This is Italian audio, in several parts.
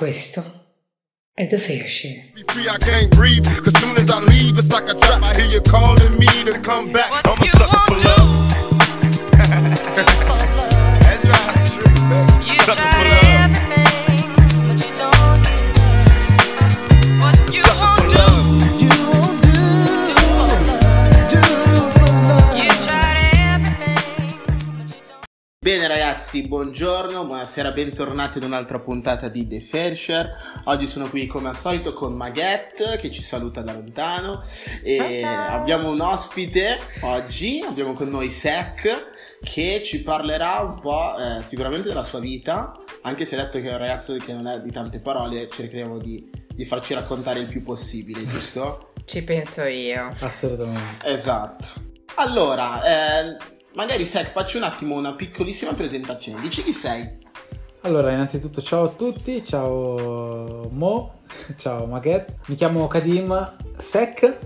Questo è The Fair Share. Be ragazzi, buongiorno, buonasera, bentornati ad un'altra puntata di The Fair Share. Oggi sono qui come al solito con Maghette che ci saluta da lontano e abbiamo un ospite oggi, abbiamo con noi Sec che ci parlerà un po' eh, sicuramente della sua vita, anche se ha detto che è un ragazzo che non è di tante parole, cercheremo di, di farci raccontare il più possibile, giusto? Ci penso io. Assolutamente. Esatto. Allora, eh, magari Sec facci un attimo una piccolissima presentazione, dici chi sei? Allora, innanzitutto ciao a tutti, ciao Mo, ciao Maghet. Mi chiamo Kadim Sek,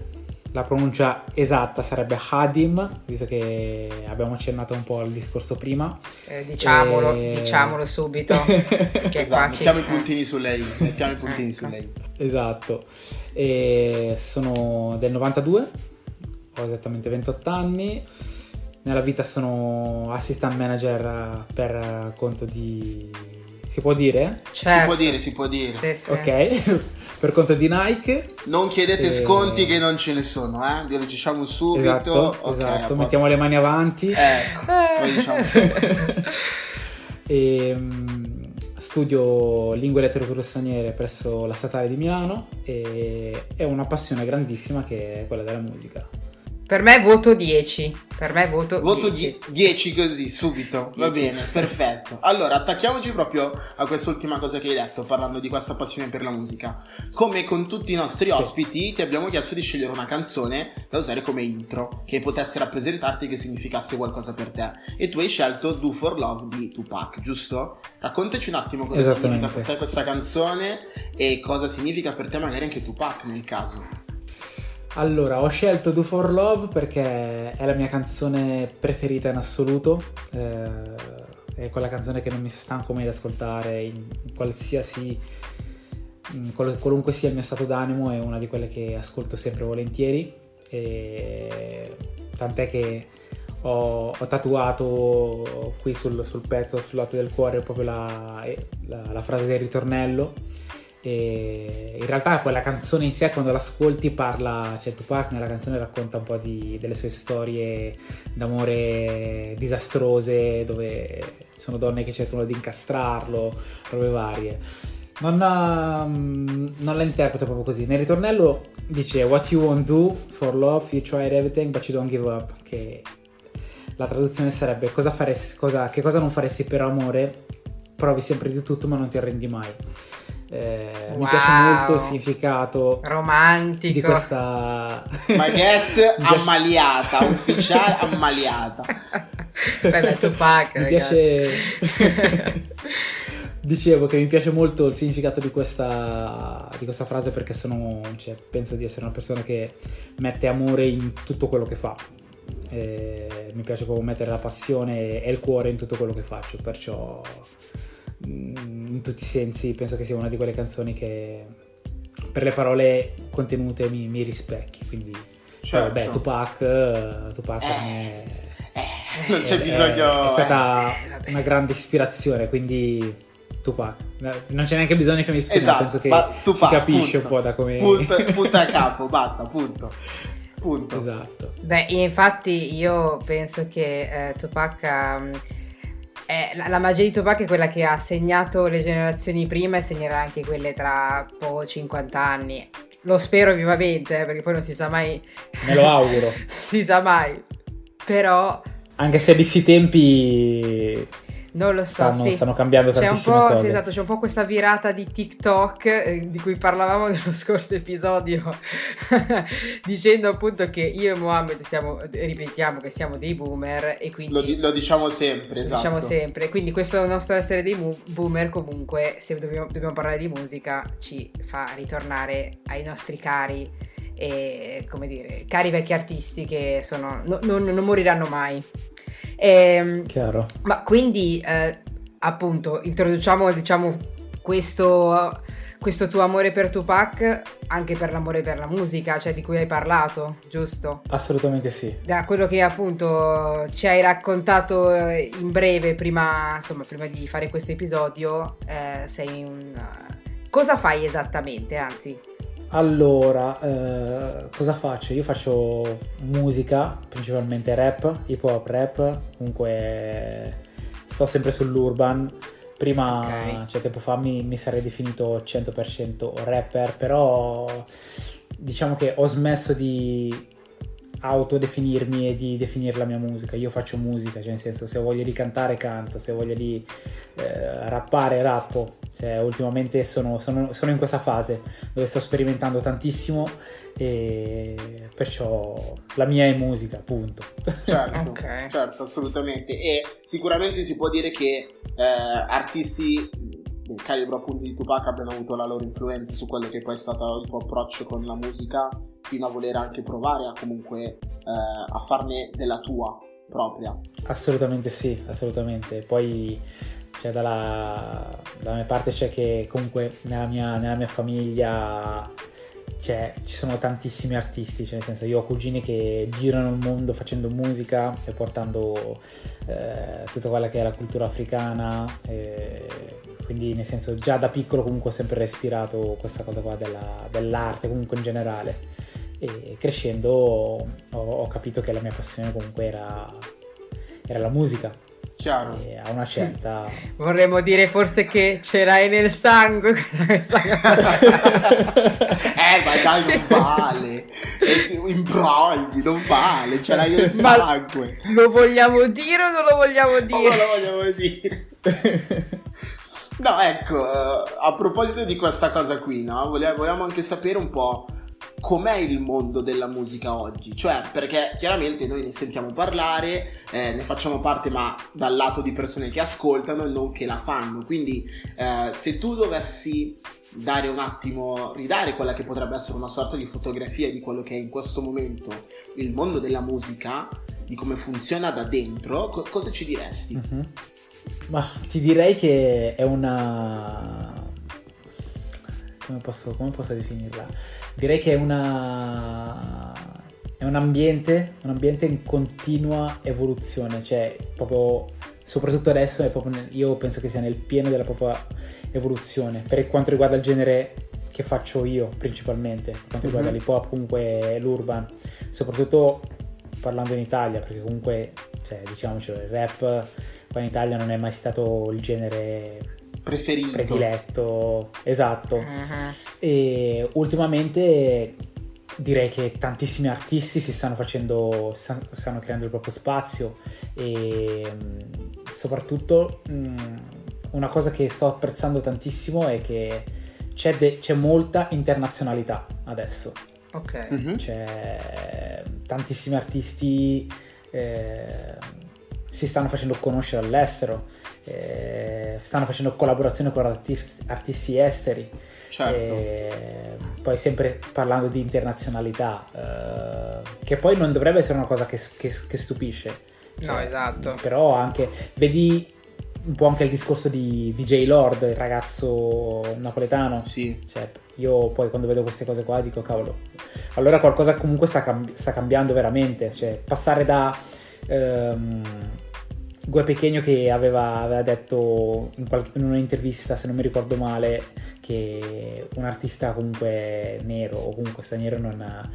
la pronuncia esatta sarebbe Hadim, visto che abbiamo accennato un po' al discorso prima. Eh, diciamolo, E- diciamolo subito. Che Esatto, mettiamo i puntini su lei, mettiamo i puntini Ecco. su lei. Esatto. E sono del 92, ho esattamente 28 anni. Nella vita sono assistant manager per conto di... si può dire? Certo. Si può dire, si può dire. Sì, sì. Ok, per conto di Nike. Non chiedete Eh. sconti che non ce ne sono, eh? Lo diciamo subito. Esatto, Ok, a esatto. mettiamo le mani avanti. Ecco, Eh. poi diciamo e, mm, studio lingue e letterature straniere presso la Statale di Milano e è una passione grandissima che è quella della musica. Per me voto 10. Per me voto, Voto 10. 10 così, subito. Va 10. bene, perfetto. Allora, attacchiamoci proprio a quest'ultima cosa che hai detto, parlando di questa passione per la musica. Come con tutti i nostri ospiti, ti abbiamo chiesto di scegliere una canzone da usare come intro, che potesse rappresentarti, che significasse qualcosa per te. E tu hai scelto Do for Love di Tupac, giusto? Raccontaci un attimo cosa significa per te questa canzone e cosa significa per te magari anche Tupac nel caso. Allora, ho scelto Do For Love perché è la mia canzone preferita in assoluto. eh, è quella canzone che non mi stanco mai di ascoltare in qualsiasi. in qual- qualunque sia il mio stato d'animo, è una di quelle che ascolto sempre volentieri. E tant'è che ho, ho tatuato qui sul, sul petto, sul lato del cuore, proprio la, eh, la- la frase del ritornello. E in realtà poi la canzone in sé quando l'ascolti parla, cioè Tupac nella canzone racconta un po' di- delle sue storie d'amore disastrose dove sono donne che cercano di incastrarlo, robe varie. Non, um, non la interpreto proprio così. Nel ritornello dice What you won't do for love, you tried everything but you don't give up. Che la traduzione sarebbe cosa faresti, cosa- che cosa non faresti per amore, provi sempre di tutto ma non ti arrendi mai. Eh, Mi Wow. piace molto il significato Romantico. di questa Mi piace- ammaliata, ufficiale ammaliata. Vabbè, Tupac, mi ragazzi. piace dicevo che mi piace molto il significato di questa, di questa frase perché sono cioè, penso di essere una persona che mette amore in tutto quello che fa Eh, mi piace proprio mettere la passione e il cuore in tutto quello che faccio perciò in tutti i sensi penso che sia una di quelle canzoni che per le parole contenute mi, mi rispecchi quindi Certo. vabbè Tupac eh, Tupac per Eh. me Eh, non c'è è- bisogno. È, stata eh, vabbè. una grande ispirazione, quindi Tupac. Non c'è neanche bisogno che mi eh, spieghi, esatto, penso che Tupac, si capisce punto. un po' da come... Punto, punto a capo, basta, punto. Punto. esatto. Beh, infatti io penso che eh, Tupac... um, è- la, la magia di Tupac è quella che ha segnato le generazioni prima e segnerà anche quelle tra poco 50 anni. Lo spero vivamente, eh, perché poi non si sa mai. Me lo auguro. si sa mai. Però Anche se a questi tempi non lo so. stanno, sì. stanno cambiando C'è un, tantissime po', cose. sì, esatto, c'è un po' questa virata di TikTok eh, di cui parlavamo nello scorso episodio, dicendo appunto che io e Mohammed siamo, ripetiamo che siamo dei boomer e quindi Lo, di- lo diciamo sempre, esatto. diciamo sempre. Quindi questo nostro essere dei mu- boomer comunque, se dobbiamo, dobbiamo parlare di musica, ci fa ritornare ai nostri cari e come dire, cari vecchi artisti che sono, no- non, non moriranno mai. Ehm, Chiaro. ma quindi, eh, appunto, introduciamo, diciamo, questo, questo tuo amore per Tupac anche per l'amore per la musica, cioè di cui hai parlato, giusto? Assolutamente sì. Da quello che appunto ci hai raccontato eh, in breve prima, insomma, prima di fare questo episodio, eh, sei un... Cosa fai esattamente, anzi? Allora, eh, cosa faccio? Io faccio musica, principalmente rap, hip hop rap, comunque sto sempre sull'urban. Prima, Ok. cioè tempo fa, mi, mi sarei definito 100% rapper, però diciamo che ho smesso di autodefinirmi e di definire la mia musica. Io faccio musica, cioè nel senso se ho voglia di cantare canto, se ho voglia di eh, rappare rappo. Cioè, ultimamente sono, sono- sono in questa fase dove sto sperimentando tantissimo e perciò la mia è musica, punto. Certo, Ok. certo, assolutamente. E sicuramente si può dire che eh, artisti del calibro appunto di Tupac abbiano avuto la loro influenza su quello che poi è stato il tuo approccio con la musica, fino a voler anche provare a comunque eh, a farne della tua propria. Assolutamente sì, assolutamente. Poi c'è dalla, dalla mia parte c'è che comunque nella mia, nella mia famiglia c'è- ci sono tantissimi artisti, cioè nel senso io ho cugini che girano il mondo facendo musica e portando eh, tutta quella che è la cultura africana, e quindi nel senso già da piccolo comunque ho sempre respirato questa cosa qua della- dell'arte comunque in generale e crescendo ho, ho capito che la mia passione comunque era, era la musica Chiaro. e a una certa Vorremmo dire forse che ce l'hai nel sangue questa eh, ma dai, non vale. Imbrogli, non vale. Ce l'hai nel Ma- sangue. Lo vogliamo dire o non lo vogliamo Oh, dire? lo vogliamo dire. No, ecco, eh, a proposito di questa cosa qui, no? Vole- Volevamo anche sapere un po' com'è il mondo della musica oggi, cioè perché chiaramente noi ne sentiamo parlare, eh, ne facciamo parte ma dal lato di persone che ascoltano e non che la fanno, quindi eh, se tu dovessi dare un attimo, ridare quella che potrebbe essere una sorta di fotografia di quello che è in questo momento il mondo della musica, di come funziona da dentro, co- cosa ci diresti? Mhm. Ma ti direi che è una. Come posso, come posso definirla? Direi che è una. È un ambiente, un ambiente in continua evoluzione, cioè proprio, soprattutto adesso è proprio nel- io penso che sia nel pieno della propria evoluzione. Per quanto riguarda il genere che faccio io principalmente, per quanto riguarda Mhm. l'hip hop, comunque l'urban, soprattutto parlando in Italia, perché comunque, cioè, diciamocelo, il rap qua in Italia non è mai stato il genere Preferito? prediletto, esatto. Mhm. E ultimamente direi che tantissimi artisti si stanno facendo, stan- stanno creando il proprio spazio e mh, soprattutto mh, una cosa che sto apprezzando tantissimo è che c'è, de- c'è molta internazionalità adesso. Ok. Mhm. C'è tantissimi artisti eh, si stanno facendo conoscere all'estero, eh, stanno facendo collaborazioni con artisti, artisti esteri. Certo. E poi sempre parlando di internazionalità, eh, che poi non dovrebbe essere una cosa che, che- che stupisce. No, esatto. Però anche, vedi un po' anche il discorso di DJ Lord, il ragazzo napoletano. Sì. Cioè, io poi quando vedo queste cose qua dico, cavolo, allora qualcosa comunque sta, cambi- sta cambiando veramente. Cioè, passare da ehm, Gue Pechegno che aveva, aveva detto in, qual- in un'intervista, se non mi ricordo male, che un artista comunque nero o comunque straniero non, ha-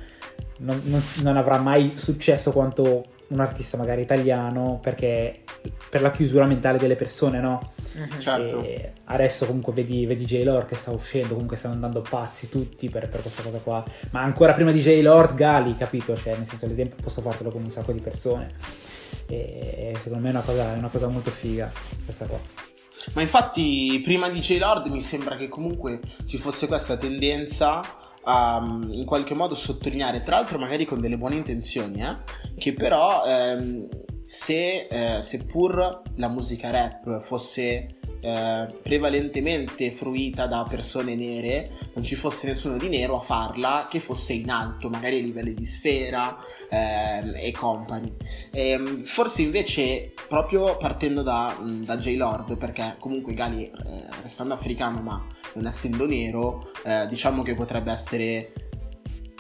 non- non non avrà mai successo quanto un artista magari italiano perché per la chiusura mentale delle persone, no? Mhm. Certo. E adesso comunque vedi, vedi J-Lord che sta uscendo, comunque stanno andando pazzi tutti per, per questa cosa qua. Ma ancora prima di J-Lord, Gali, capito? Cioè, nel senso, l'esempio posso fartelo con un sacco di persone. E secondo me è una cosa, è una cosa molto figa questa qua. Ma infatti, prima di J-Lord mi sembra che comunque ci fosse questa tendenza a mm, in qualche modo sottolineare, tra l'altro magari con delle buone intenzioni, eh, che però ehm, se, eh, seppur la musica rap fosse eh, prevalentemente fruita da persone nere, non ci fosse nessuno di nero a farla che fosse in alto, magari a livelli di sfera ehm, e company. Ehm, forse invece, proprio partendo da, da J-Lord, perché comunque Gali, eh, restando africano ma non essendo nero, eh, diciamo che potrebbe essere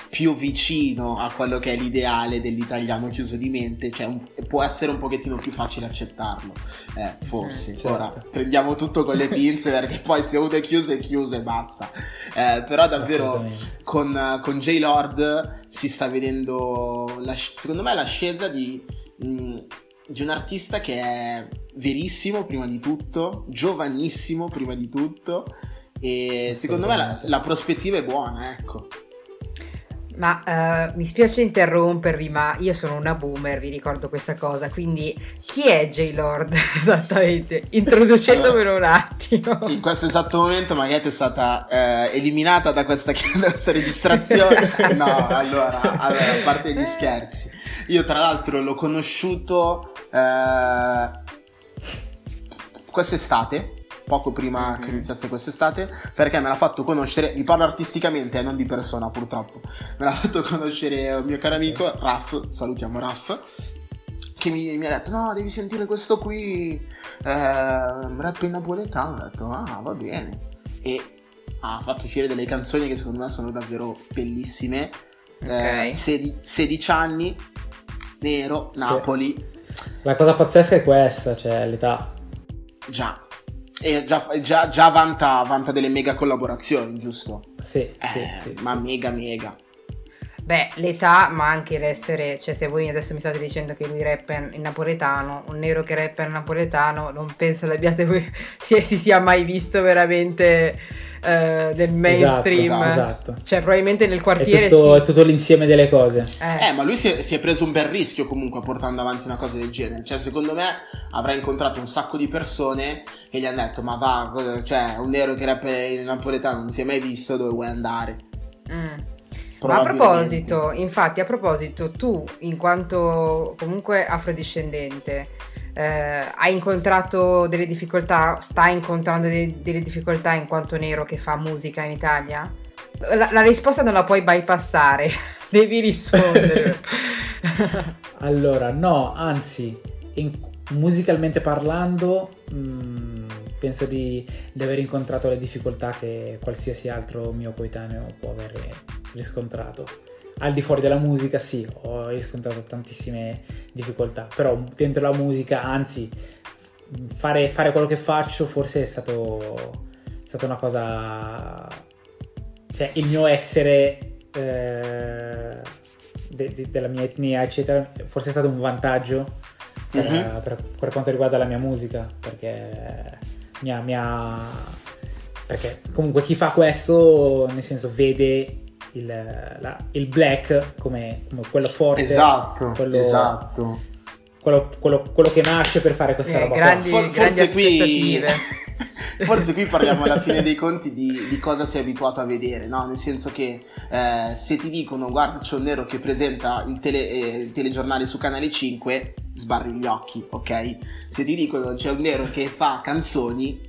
più vicino a quello che è l'ideale dell'italiano chiuso di mente, cioè un- può essere un pochettino più facile accettarlo, eh, forse. Mm, certo. Ora prendiamo tutto con le pinze perché poi se uno è chiuso è chiuso e basta. Eh, però davvero con, con J-Lord si sta vedendo, la- secondo me, l'ascesa di, mh, di un artista che è verissimo prima di tutto, giovanissimo prima di tutto e secondo me la, la prospettiva è buona, ecco. Ma eh, mi spiace interrompervi, ma io sono una boomer, vi ricordo questa cosa. Quindi, chi è J-Lord esattamente? Introducendomelo un attimo. In questo esatto momento Maghetto è stata eh, eliminata da questa, da questa registrazione. No, allora, allora, a parte gli scherzi. Io tra l'altro l'ho conosciuto eh, quest'estate, poco prima Mhm. che iniziasse quest'estate, perché me l'ha fatto conoscere, vi parlo artisticamente e non di persona purtroppo, me l'ha fatto conoscere un mio caro amico Raff, salutiamo Raff, che mi, mi ha detto no devi sentire questo qui, eh, rap in napoletano, ho detto ah va bene, e ha fatto uscire delle canzoni che secondo me sono davvero bellissime, Eh, Ok. sedi- 16 anni, nero, Sì. Napoli, La cosa pazzesca è questa, cioè l'età. già. E già, già, già vanta, vanta delle mega collaborazioni, giusto? Sì, Eh, sì, sì. ma sì. mega mega. Beh, l'età, ma anche l'essere, cioè se voi adesso mi state dicendo che lui rappa in napoletano, un nero che rappa in napoletano, non penso l'abbiate voi, si, si sia mai visto veramente eh, del mainstream. esatto, esatto. Cioè probabilmente nel È quartiere tutto, è sì. tutto l'insieme delle cose. Eh, Eh, ma lui si è, si è preso un bel rischio comunque portando avanti una cosa del genere. Cioè, secondo me avrà incontrato un sacco di persone e gli hanno detto: Ma va, cosa- cioè, un nero che rappa in napoletano non si è mai visto, dove vuoi andare? mm. Ma a proposito, infatti, a proposito, tu, in quanto comunque afrodiscendente, eh, hai incontrato delle difficoltà, stai incontrando de- delle difficoltà in quanto nero che fa musica in Italia? La, la risposta non la puoi bypassare, devi rispondere. Allora, no, anzi, in- musicalmente parlando, mh, penso di, di aver incontrato le difficoltà che qualsiasi altro mio coetaneo può aver riscontrato. Al di fuori della musica, sì, ho riscontrato tantissime difficoltà, però dentro la musica, anzi, fare, fare quello che faccio forse è stato, è stata una cosa... Cioè, il mio essere eh, de- de- della mia etnia, eccetera, forse è stato un vantaggio per, Mhm. per- per quanto riguarda la mia musica, perché mi ha, mi ha- perché comunque chi fa questo, nel senso, vede il, la- il black come, come quello forte, Esatto, quello, esatto. quello, quello- quello che nasce per fare questa Eh, roba grandi- For- grandi forse qui aspettative. forse qui parliamo alla fine dei conti di, di cosa sei abituato a vedere no? nel senso che eh, se ti dicono guarda c'è un nero che presenta il, tele- eh, il telegiornale su canale 5 sbarri gli occhi ok se ti dicono c'è un nero che fa canzoni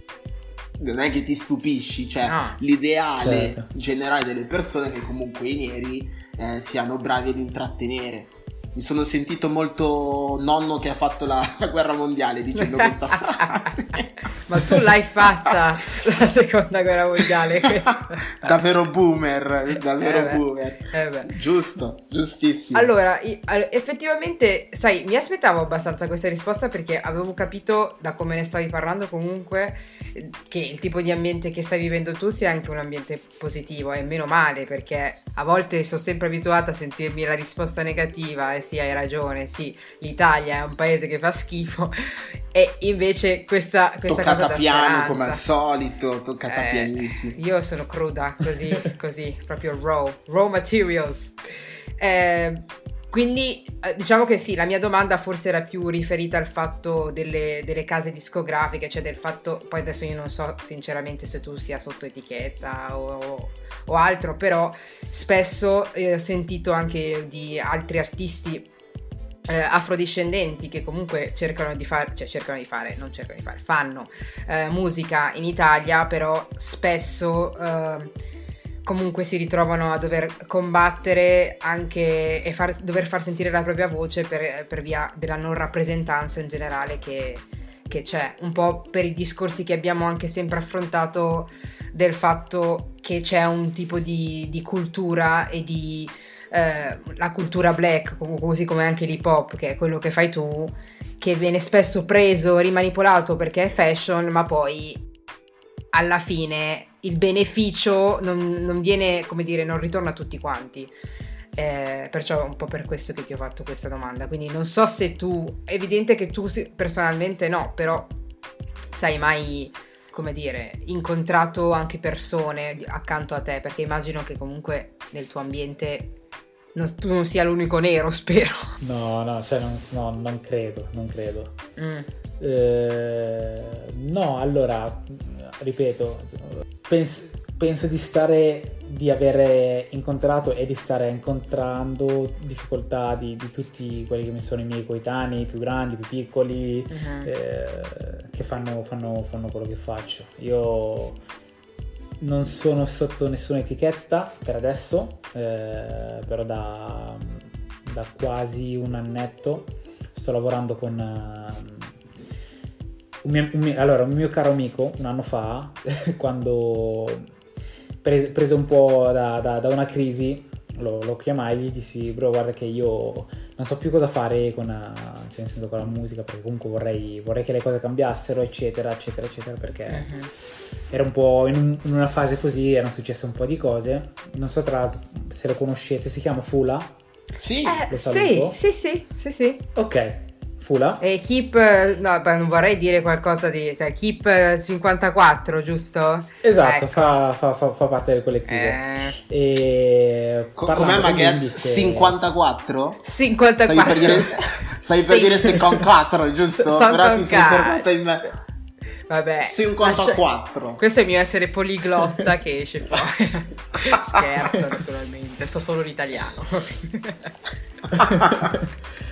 non è che ti stupisci cioè No. l'ideale Certo. generale delle persone è che comunque i neri eh, siano bravi ad intrattenere mi sono sentito molto nonno che ha fatto la, la guerra mondiale dicendo questa frase. Ma tu l'hai fatta la seconda guerra mondiale. davvero boomer, davvero Eh beh, boomer. eh. Giusto, giustissimo. Allora, effettivamente, sai, mi aspettavo abbastanza questa risposta perché avevo capito da come ne stavi parlando comunque eh, che il tipo di ambiente che stai vivendo tu sia anche un ambiente positivo e meno male perché a volte sono sempre abituata a sentirmi la risposta negativa sì, hai ragione, sì, l'Italia è un paese che fa schifo e invece questa, questa cosa toccata dà piano speranza. come al solito, toccata Eh, pianissimo. Io sono cruda, così, così, proprio raw, raw materials. Eh, quindi eh, diciamo che sì, la mia domanda forse era più riferita al fatto delle, delle case discografiche, cioè del fatto, poi adesso io non so sinceramente se tu sia sotto etichetta o, o altro, però spesso eh, ho sentito anche di altri artisti eh, afrodiscendenti che comunque cercano di fare, cioè cercano di fare, non cercano di fare, fanno eh, musica in Italia, però spesso eh, comunque si ritrovano a dover combattere anche e far- dover far sentire la propria voce per, per via della non rappresentanza in generale che, che c'è, un po' per i discorsi che abbiamo anche sempre affrontato del fatto che c'è un tipo di, di cultura e di eh, la cultura black, co- così come anche l'hip hop, che è quello che fai tu, che viene spesso preso, rimanipolato perché è fashion, ma poi alla fine il beneficio non, non viene, come dire, non ritorna a tutti quanti. Eh, perciò è un po' per questo che ti ho fatto questa domanda. Quindi non so se tu, è evidente che tu personalmente no, però sai mai, come dire, incontrato anche persone accanto a te, perché immagino che comunque nel tuo ambiente non- tu non sia l'unico nero, spero. No, no, cioè non, no, non credo, non credo. Mm. Eh, no, allora, ripeto, pens- penso di stare, di avere incontrato e di stare incontrando difficoltà di, di tutti quelli che mi sono i miei coetanei, più grandi, più piccoli, Mhm. eh, che fanno, fanno- fanno quello che faccio. Io non sono sotto nessuna etichetta per adesso, eh, però da, da quasi un annetto sto lavorando con... un mio, un mio- allora, un mio caro amico, un anno fa, quando prese, preso un po' da, da- da una crisi, lo, lo chiamai e gli dissi, bro, guarda che io non so più cosa fare con, eh, cioè, nel senso, con la musica, perché comunque vorrei, vorrei che le cose cambiassero, eccetera, eccetera, eccetera, perché Mhm. era un po' in, un- in una fase così, erano successe un po' di cose. Non so tra l'altro se lo conoscete, si chiama Fula. Sì, Eh, Lo sì, saluto. sì, sì, sì, sì. Ok, Fula. E Keep, no, beh, non vorrei dire qualcosa di, cioè, Keep eh, 54, giusto? Esatto, Ecco. fa, fa- fa- fa parte del collettivo. Eh, E Co- com'è Maghez? disse- 54? 54. Stavi per dire, stavi per Sì. dire 54, giusto? Sono Però ti sei fermata in me. Vabbè. 54. lascia- Questo è il mio essere poliglotta che esce fuori. Scherzo, naturalmente. So solo l'italiano.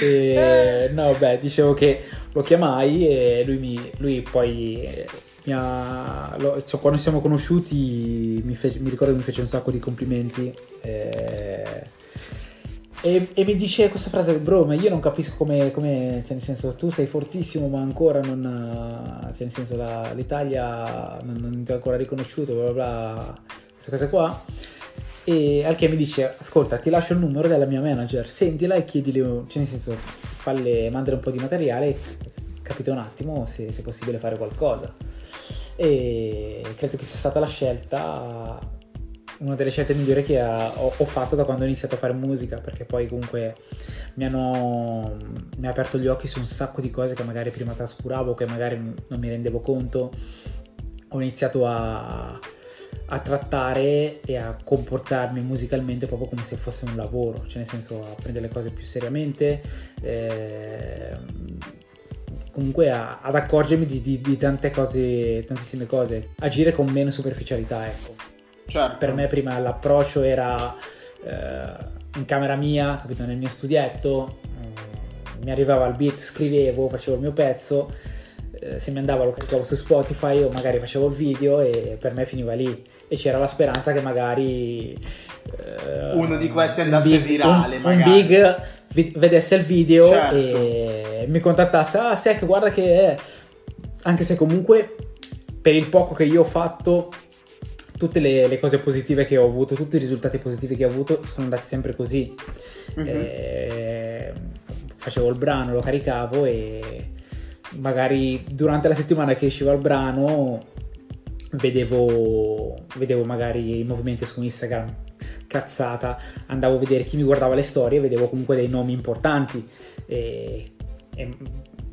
E, no, beh, dicevo che lo chiamai e lui, mi, lui poi eh, mi ha, lo- cioè, quando siamo conosciuti mi, fece- mi ricordo che mi fece un sacco di complimenti eh, e, e mi dice questa frase, bro, ma io non capisco come, come- cioè nel senso tu sei fortissimo ma ancora non, eh, cioè nel senso la- l'Italia non, non ti ha ancora riconosciuto, bla bla bla, queste cose qua. E al che mi dice: Ascolta, ti lascio il numero della mia manager, sentila e chiedile, cioè nel senso, falle, mandare un po' di materiale capite un attimo se, se è possibile fare qualcosa. E credo che sia stata la scelta, una delle scelte migliori che ho fatto da quando ho iniziato a fare musica, perché poi comunque mi hanno mi ha aperto gli occhi su un sacco di cose che magari prima trascuravo, che magari non mi rendevo conto. Ho iniziato a a trattare e a comportarmi musicalmente proprio come se fosse un lavoro, cioè nel senso a prendere le cose più seriamente, ehm, comunque a- ad accorgermi di, di- di tante cose, tantissime cose, agire con meno superficialità, ecco. Certo. Per me prima l'approccio era eh, in camera mia, capito, nel mio studietto, mm, mi arrivava il beat, scrivevo, facevo il mio pezzo, eh, se mi andava lo caricavo su Spotify o magari facevo il video e per me finiva lì e c'era la speranza che magari eh, Uno di questi andasse big- virale, un, magari. un big vi- vedesse il video Certo. e mi contattasse ah Sec guarda che anche se comunque per il poco che io ho fatto tutte le, le cose positive che ho avuto tutti i risultati positivi che ho avuto sono andati sempre così Mhm. Eh, facevo il brano, lo caricavo e magari durante la settimana che usciva il brano vedevo, vedevo magari i movimenti su Instagram, cazzata, andavo a vedere chi mi guardava le storie, vedevo comunque dei nomi importanti e, e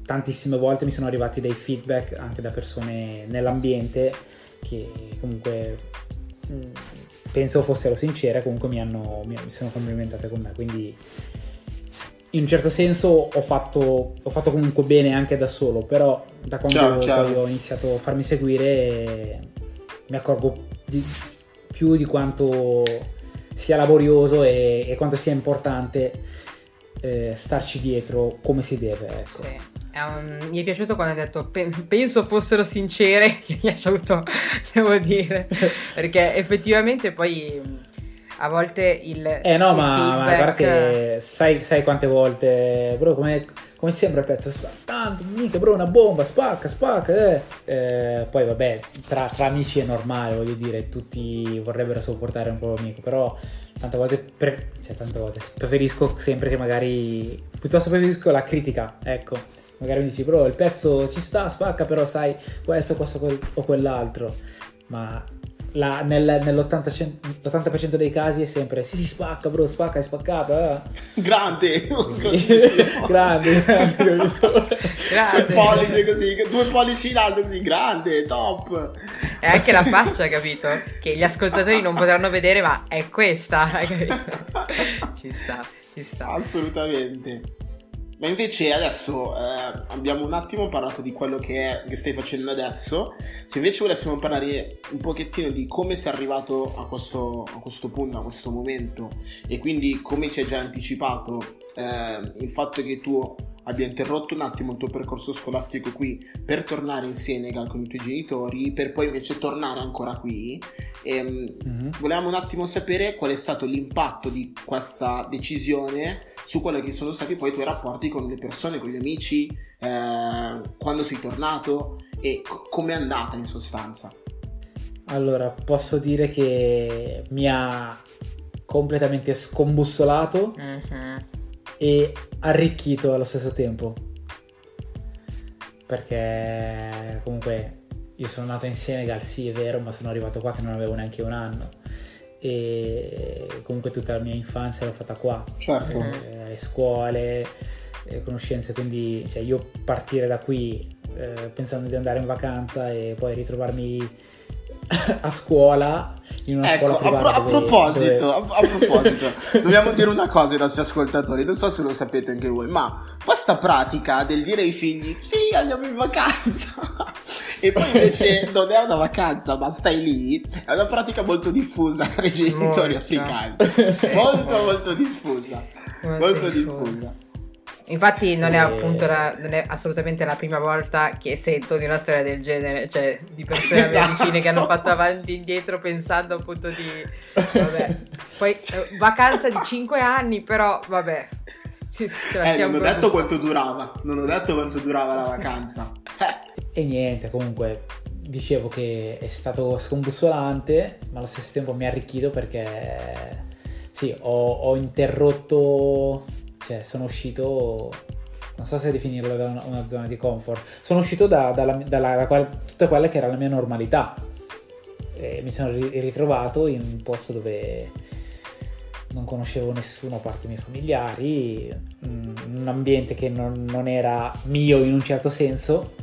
tantissime volte mi sono arrivati dei feedback anche da persone nell'ambiente che comunque mh, penso fossero sincere, comunque mi, hanno, mi, mi sono complimentate con me, quindi in un certo senso ho fatto, ho fatto comunque bene anche da solo, però da quando Chiaro, chiaro. ho iniziato a farmi seguire mi accorgo di- più di quanto sia laborioso e, e quanto sia importante eh, starci dietro come si deve, ecco. Sì. È un- Mi è piaciuto quando hai detto "Pe- penso fossero sincere, che mi ha saluto, devo dire, perché effettivamente poi a volte il, Eh no, il ma, ma feedback- guarda che sai, sai quante volte, bro, come, come sembra il pezzo? Tanto, mica, bro, una bomba, spacca, spacca, eh. Eh, poi vabbè, tra, tra amici è normale, voglio dire, tutti vorrebbero sopportare un po' l'amico, però tante volte, pre- cioè tante volte, preferisco sempre che magari, piuttosto preferisco la critica, ecco. Magari mi dici, bro, il pezzo ci sta, spacca, però sai questo, questo o quell'altro. Ma la- nel- nell'80%, l'80% dei casi è sempre sì, si spacca, bro, spacca, è spaccata. Grande! eh." grande, grande, Grande. pollici così, due pollici in alto così, grande, top! È anche la faccia, capito? Che gli ascoltatori non potranno vedere, ma è questa. ci sta, ci sta. Assolutamente. Ma invece adesso eh, abbiamo un attimo parlato di quello che, è, che stai facendo adesso. Se invece volessimo parlare un pochettino di come sei arrivato a questo, a questo punto, a questo momento, e quindi come ci hai già anticipato eh, il fatto che tu abbia interrotto un attimo il tuo percorso scolastico qui per tornare in Senegal con i tuoi genitori, per poi invece tornare ancora qui. Ehm, Mhm. Volevamo un attimo sapere qual è stato l'impatto di questa decisione su quelli che sono stati poi i tuoi rapporti con le persone, con gli amici, eh, quando sei tornato e co- come è andata in sostanza. Allora, posso dire che mi ha completamente scombussolato Mhm. E arricchito allo stesso tempo. Perché comunque io sono nato in Senegal, sì è vero, ma sono arrivato qua che non avevo neanche un anno. E comunque tutta la mia infanzia l'ho fatta qua. Certo. Eh, le scuole, le conoscenze, quindi cioè, io partire da qui eh, pensando di andare in vacanza e poi ritrovarmi a scuola in una Ecco, scuola a, pro- privata a proposito, dove- a, a proposito, dobbiamo dire una cosa ai nostri ascoltatori, non so se lo sapete anche voi, ma questa pratica del dire ai figli sì, andiamo in vacanza e poi invece non è una vacanza, ma stai lì, è una pratica molto diffusa tra i genitori Molto. africani. Molto molto diffusa. Molto Molto diffusa. Infatti non è E- appunto la- non è assolutamente la prima volta che sento di una storia del genere, cioè di persone Esatto. vicine che hanno fatto avanti e indietro pensando appunto di vabbè. Poi eh, vacanza di 5 anni, però vabbè. Ci- ce la Eh, non ho detto quanto durava, non ho detto quanto durava la vacanza. Eh, E niente, comunque dicevo che è stato scombussolante, ma allo stesso tempo mi ha arricchito perché sì, ho, ho interrotto, cioè sono uscito, non so se definirlo da una, una zona di comfort, sono uscito da, dalla, dalla- da quel- tutta quella che era la mia normalità. E mi sono ri- ritrovato in un posto dove non conoscevo nessuno a parte i miei familiari, mm, un ambiente che non, non era mio in un certo senso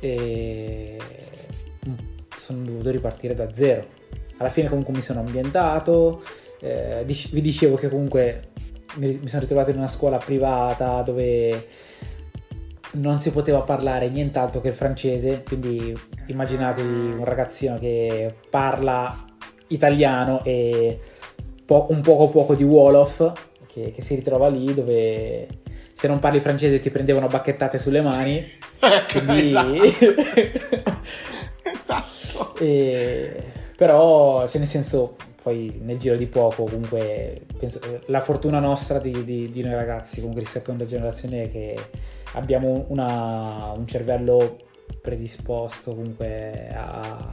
e mm, sono dovuto ripartire da zero. Alla fine comunque mi sono ambientato, eh, vi dicevo che comunque mi, mi sono ritrovato in una scuola privata dove non si poteva parlare nient'altro che il francese, quindi immaginatevi un ragazzino che parla italiano e po- un poco poco di Wolof che, che si ritrova lì dove se non parli francese ti prendevano bacchettate sulle mani quindi esatto. E- però cioè nel senso poi nel giro di poco comunque penso, la fortuna nostra di, di- di noi ragazzi comunque di seconda generazione è che abbiamo una- un cervello predisposto comunque a,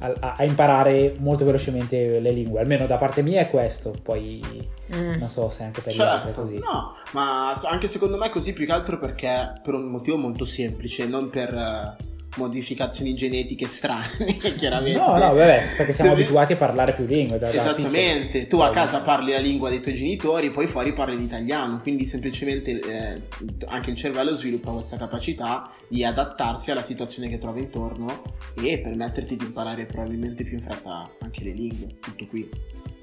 a- a imparare molto velocemente le lingue almeno da parte mia è questo poi Mm. non so se anche per gli altri è Certo, così no, ma anche secondo me è così più che altro perché per un motivo molto semplice, non per modificazioni genetiche strane, chiaramente. no no vabbè perché siamo abituati a parlare più lingue da- da Esattamente, piccoli. tu a casa parli la lingua dei tuoi genitori, poi fuori parli l'italiano, quindi semplicemente eh, anche il cervello sviluppa questa capacità di adattarsi alla situazione che trova intorno e permetterti di imparare probabilmente più in fretta anche le lingue, tutto qui.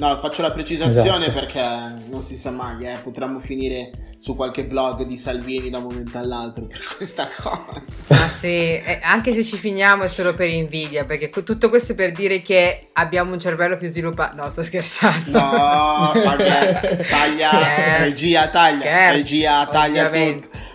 No, faccio la precisazione Esatto. perché non si sa mai, eh, potremmo finire su qualche blog di Salvini da un momento all'altro per questa cosa. Ma sì, eh, anche se ci finiamo è solo per invidia, perché tutto questo è per dire che abbiamo un cervello più sviluppato. No, sto scherzando. No, vabbè, taglia, Scherzo. regia taglia, Scherzo, regia taglia ovviamente. tutto.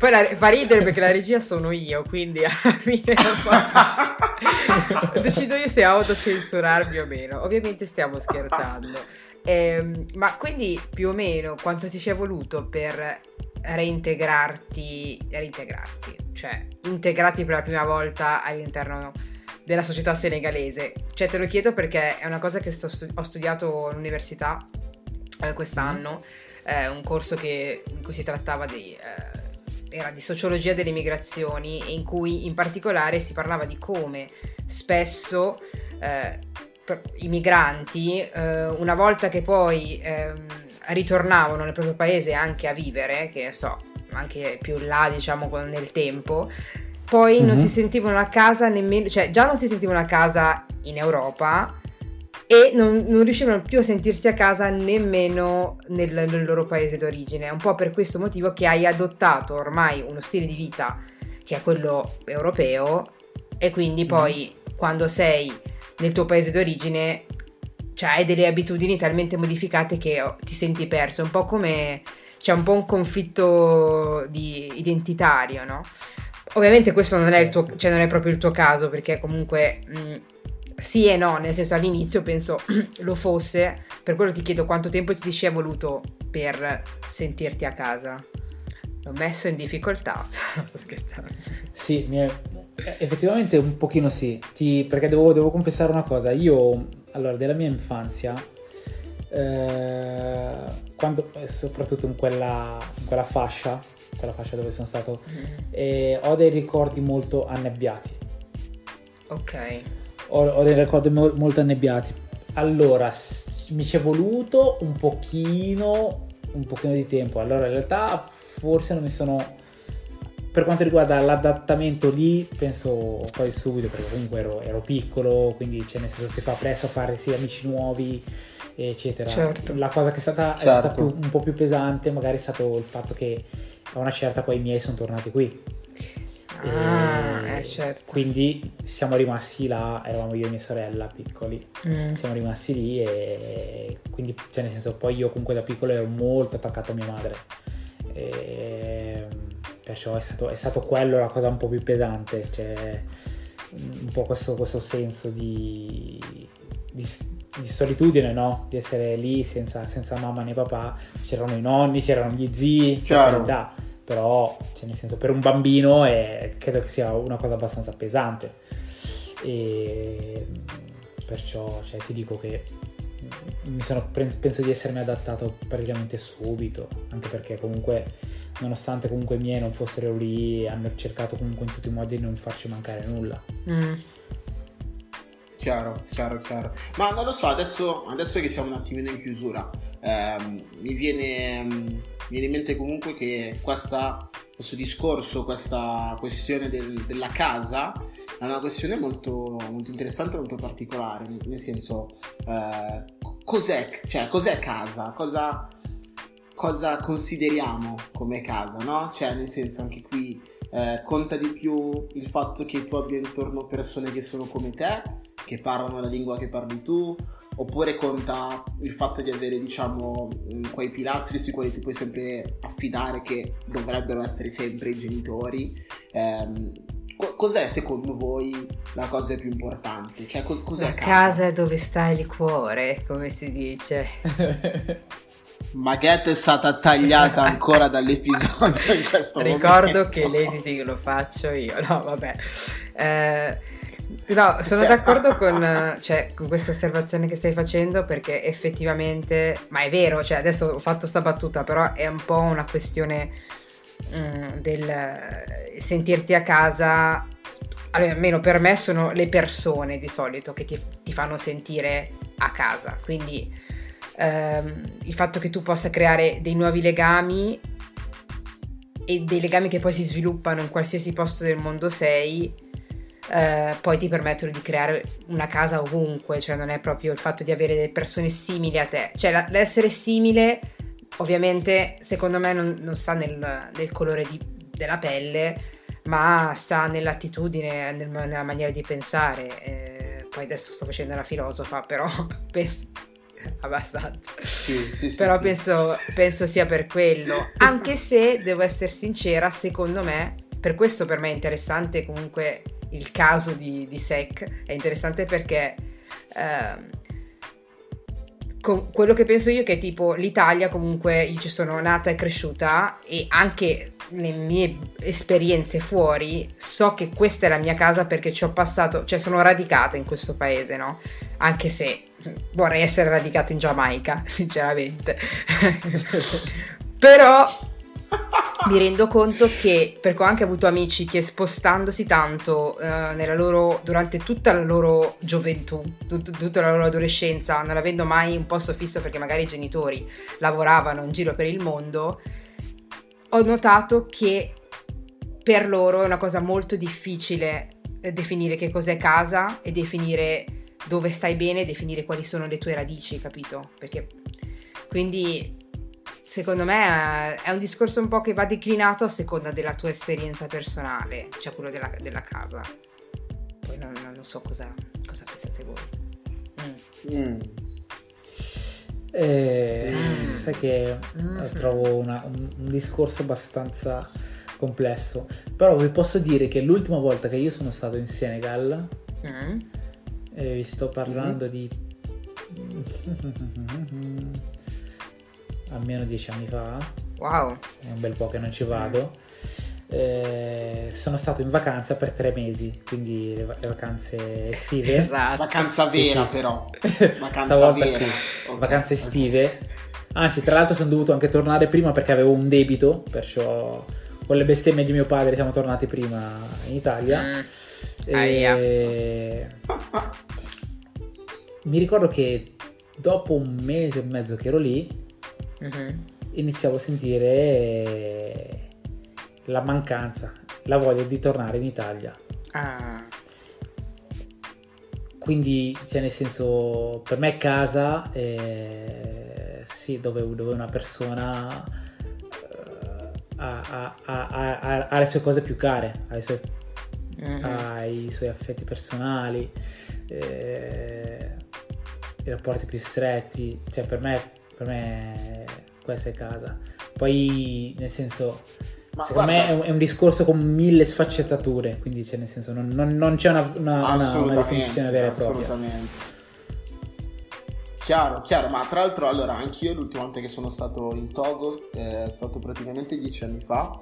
Poi la- fa ridere perché la regia sono io, quindi alla fine posso- decido io se autocensurarmi o meno. Ovviamente stiamo scherzando. Ehm, ma quindi più o meno quanto ti ci è voluto per reintegrarti, reintegrarti, cioè integrarti per la prima volta all'interno della società senegalese? Cioè te lo chiedo perché è una cosa che sto stu- ho studiato all'università eh, quest'anno, eh, un corso che- in cui si trattava di... era di sociologia delle migrazioni e in cui in particolare si parlava di come spesso eh, i migranti, eh, una volta che poi ehm, ritornavano nel proprio paese anche a vivere, che so, anche più là diciamo nel tempo, poi non Mhm. si sentivano a casa nemmeno, cioè già non si sentivano a casa in Europa e non, non riuscivano più a sentirsi a casa nemmeno nel, nel loro paese d'origine. È un po' per questo motivo che hai adottato ormai uno stile di vita che è quello europeo e quindi poi quando sei nel tuo paese d'origine cioè hai delle abitudini talmente modificate che oh, ti senti perso, un po' come c'è un po' un conflitto di identitario, no? Ovviamente questo non è, il tuo, cioè non è proprio il tuo caso perché comunque mh, sì e no, nel senso all'inizio penso lo fosse, per quello ti chiedo quanto tempo ti ci è voluto per sentirti a casa. L'ho messo in difficoltà, sto scherzando. Sì, è- effettivamente un pochino sì, Ti- perché devo, devo confessare una cosa, io, allora, della mia infanzia, eh, quando, soprattutto in quella, in quella fascia, quella fascia dove sono stato, eh, ho dei ricordi molto annebbiati, Ok. Ho, ho dei ricordi mo- molto annebbiati. Allora, s- mi ci è voluto un pochino, un pochino di tempo, allora in realtà forse non mi sono per quanto riguarda l'adattamento lì, penso quasi subito, perché comunque ero, ero piccolo, quindi cioè, nel senso si fa presto a farsi amici nuovi, eccetera. Certo. La cosa che è stata, è stata Certo. più- un po' più pesante magari è stato il fatto che a una certa poi i miei sono tornati qui. Ah, E eh certo. Quindi siamo rimasti là, eravamo io e mia sorella piccoli, Mm. siamo rimasti lì e quindi, cioè nel senso, poi io comunque da piccolo ero molto attaccato a mia madre. E, perciò è stato, è stato quello la cosa un po' più pesante, cioè un po' questo, questo senso di, di, di solitudine, no? Di essere lì senza, senza mamma né papà, c'erano i nonni, c'erano gli zii, Chiaro. Però cioè, nel senso per un bambino è- credo che sia una cosa abbastanza pesante e perciò cioè, ti dico che sono, penso di essermi adattato praticamente subito anche perché comunque nonostante comunque i miei non fossero lì hanno cercato comunque in tutti i modi di non farci mancare nulla Mm. Chiaro, chiaro, chiaro. Ma non lo so, adesso, adesso che siamo un attimino in chiusura, ehm, mi, viene, mi viene in mente comunque che questa- questo discorso, questa questione del- della casa è una questione molto, molto interessante molto particolare, nel, nel senso, eh, cos'è, cioè, cos'è casa? Cosa, cosa consideriamo come casa, no? Cioè, nel senso, anche qui eh, conta di più il fatto che tu abbia intorno persone che sono come te, che parlano la lingua che parli tu, oppure conta il fatto di avere, diciamo, mh, quei pilastri sui quali ti puoi sempre affidare che dovrebbero essere sempre i genitori. Ehm, co- cos'è secondo voi la cosa più importante? Cioè, cos- cos'è La casa è dove sta il cuore, come si dice. Maghet è stata tagliata ancora dall'episodio in questo Ricordo momento. che l'editing lo faccio io, no vabbè. Eh, no, sono d'accordo con, cioè, con questa osservazione che stai facendo perché effettivamente, ma è vero, cioè adesso ho fatto sta battuta, però è un po' una questione mm, del sentirti a casa, almeno per me sono le persone di solito che ti, ti fanno sentire a casa, quindi ehm, il fatto che tu possa creare dei nuovi legami e dei legami che poi si sviluppano in qualsiasi posto del mondo sei, eh, poi ti permettono di creare una casa ovunque, cioè non è proprio il fatto di avere delle persone simili a te, cioè la- l'essere simile ovviamente secondo me non, non sta nel, nel colore di- della pelle, ma sta nell'attitudine, nel- nella maniera di pensare. Eh, poi adesso sto facendo la filosofa, però penso abbastanza. Sì, sì, sì. Però sì. penso, penso sia per quello. Anche se devo essere sincera, secondo me, per questo per me è interessante comunque il caso di, di Sec. È interessante perché con- quello che penso io è che tipo l'Italia comunque io ci sono nata e cresciuta e anche le mie esperienze fuori so che questa è la mia casa perché ci ho passato, cioè sono radicata in questo paese, no? Anche se vorrei essere radicata in Giamaica, sinceramente. Però mi rendo conto che perché ho anche avuto amici che spostandosi tanto eh, loro, durante tutta la loro gioventù, tut- tutta la loro adolescenza, non avendo mai un posto fisso perché magari i genitori lavoravano in giro per il mondo, ho notato che per loro è una cosa molto difficile eh, definire che cos'è casa e definire dove stai bene, definire quali sono le tue radici, capito? Perché quindi secondo me eh, è un discorso un po' che va declinato a seconda della tua esperienza personale, cioè quello della, della casa. Poi non, non so cosa, cosa pensate voi. Mm. Mm. Eh, Mm. Sai che eh, trovo una- un, un discorso abbastanza complesso. Però vi posso dire che l'ultima volta che io sono stato in Senegal, Mm. e vi sto parlando di almeno dieci anni fa, Wow. è un bel po' che non ci vado. eh, sono stato in vacanza per tre mesi, quindi le, le vacanze estive. Esatto. Vacanza Sì, vera, sì. però. Vacanza Stavolta vera. sì, Ok, vacanze estive. Anzi, tra l'altro sono dovuto anche tornare prima perché avevo un debito, perciò con le bestemmie di mio padre siamo tornati prima in Italia. Mm. E... Mi ricordo che dopo un mese e mezzo che ero lì, Mhm. iniziavo a sentire la mancanza, la voglia di tornare in Italia. Ah. Quindi, cioè, nel senso, per me casa, eh, sì, dove, dove una persona eh, ha, ha- ha- ha- ha le sue cose più care, ha i suoi, Mhm. i suoi affetti personali, eh, i rapporti più stretti. Cioè, per me, per me questa è casa. Poi, nel senso, Ma secondo guarda- me è un, è un discorso con mille sfaccettature, quindi cioè, nel senso, non, non- non c'è una, una- una- una definizione vera e propria. assolutamente. Chiaro, chiaro, ma tra l'altro allora anch'io l'ultima volta che sono stato in Togo eh, è stato praticamente dieci anni fa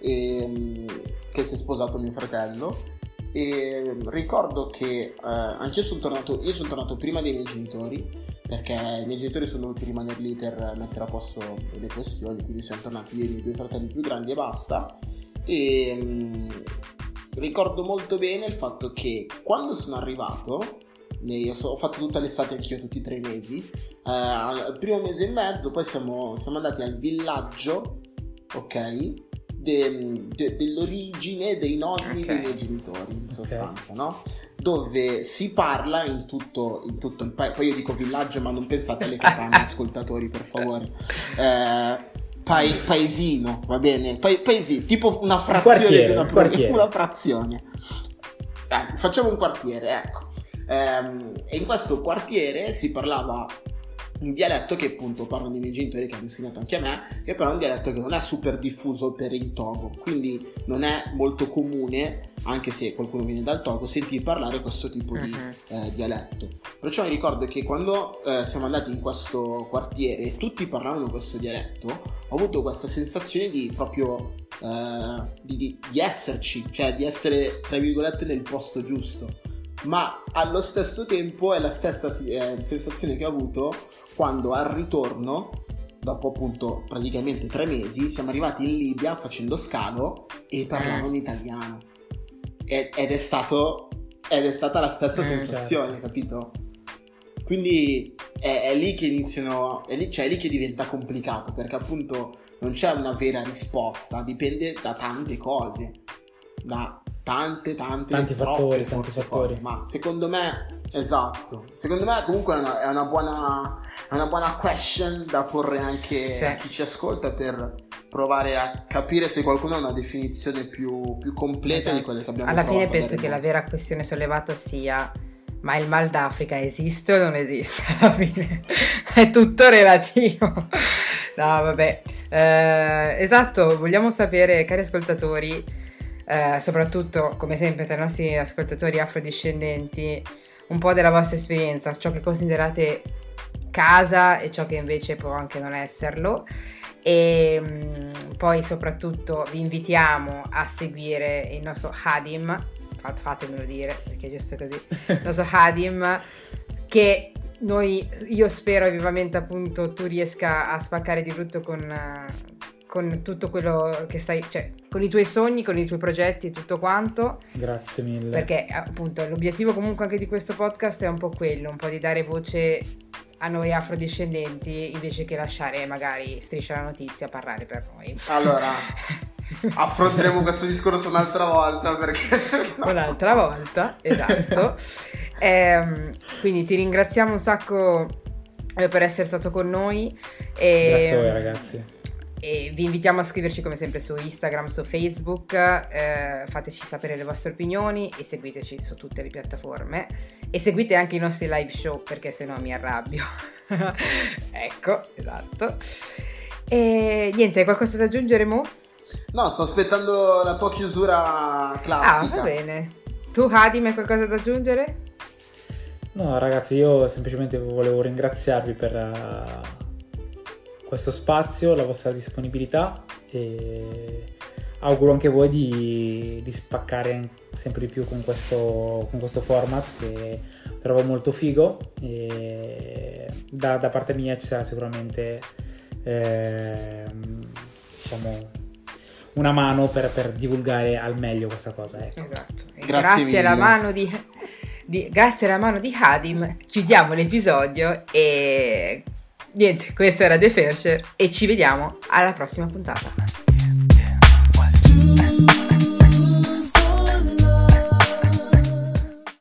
e, che si è sposato mio fratello e ricordo che eh, anch'io sono tornato, io sono tornato prima dei miei genitori perché i miei genitori sono dovuti rimanere lì per mettere a posto le questioni, quindi siamo tornati io e i miei due fratelli più grandi e basta e mm, ricordo molto bene il fatto che quando sono arrivato ne- ho fatto tutta l'estate anch'io, tutti i tre mesi. eh, al primo mese e mezzo, poi siamo, siamo andati al villaggio, ok? De- de- dell'origine dei nonni Ok. dei miei genitori, in sostanza, no? Dove si parla in tutto, in tutto il paese. Poi io dico villaggio, ma non pensate alle capanne, ascoltatori, per favore. Eh, pai- paesino, va bene? Pa- paesino, tipo una frazione quartiere, di una, un pro- una frazione. Eh, facciamo un quartiere, ecco. Ehm, e in questo quartiere si parlava un dialetto che appunto parlano i miei genitori che hanno insegnato anche a me, che però è un dialetto che non è super diffuso per il Togo, quindi non è molto comune, anche se qualcuno viene dal Togo, sentir parlare questo tipo di Mhm. eh, dialetto. Perciò mi ricordo che quando eh, siamo andati in questo quartiere e tutti parlavano questo dialetto, ho avuto questa sensazione di proprio eh, di, di- di esserci, cioè di essere tra virgolette nel posto giusto. Ma allo stesso tempo è la stessa eh, sensazione che ho avuto quando al ritorno, dopo appunto praticamente tre mesi, siamo arrivati in Libia facendo scalo e parlavano italiano. Ed, ed è stato ed è stata la stessa Mm, sensazione, certo. capito? Quindi è, è lì che iniziano, è lì, cioè è lì che diventa complicato perché appunto non c'è una vera risposta, dipende da tante cose, da tante, tante, Tanti fattori, tanti fattori. cose, ma secondo me, esatto, secondo me comunque è una, è una buona, è una buona question da porre anche Sì. a chi ci ascolta per provare a capire se qualcuno ha una definizione più, più completa di quelle che abbiamo Alla fine penso che la vera questione sollevata sia ma il mal d'Africa esiste o non esiste? Alla fine è tutto relativo. No, vabbè. Eh, esatto, vogliamo sapere, cari ascoltatori, eh, soprattutto come sempre tra i nostri ascoltatori afrodiscendenti, un po' della vostra esperienza, ciò che considerate casa e ciò che invece può anche non esserlo. E mm, poi soprattutto vi invitiamo a seguire il nostro Hadim, fat- fatemelo dire perché è giusto così, il nostro Hadim che noi, io spero vivamente appunto tu riesca a spaccare di brutto con, con tutto quello che stai, cioè con i tuoi sogni, con i tuoi progetti e tutto quanto, Grazie mille. perché appunto l'obiettivo comunque anche di questo podcast è un po' quello, un po' di dare voce a noi afrodiscendenti invece che lasciare magari striscia la notizia a parlare per noi. Allora, affronteremo questo discorso un'altra volta perché se no... un'altra volta, esatto. Ehm, quindi ti ringraziamo un sacco eh, per essere stato con noi. E, Grazie a voi ragazzi. Vi invitiamo a scriverci come sempre su Instagram, su Facebook, eh, fateci sapere le vostre opinioni e seguiteci su tutte le piattaforme. E seguite anche i nostri live show perché sennò mi arrabbio. ecco, esatto. E niente, hai qualcosa da aggiungere, Mo? No, sto aspettando la tua chiusura Ah, classica. va bene. Tu, Hadim, hai qualcosa da aggiungere? No ragazzi, io semplicemente volevo ringraziarvi per eh, questo spazio, la vostra disponibilità e auguro anche voi di, di spaccare sempre di più con questo, con questo format che trovo molto figo e da, da parte mia ci sarà sicuramente ehm, diciamo una mano per, per divulgare al meglio questa cosa. Ecco. Esatto. Grazie grazie, alla mano di, di- grazie alla mano di Hadim chiudiamo l'episodio e niente, questo era The Fair Share e ci vediamo alla prossima puntata.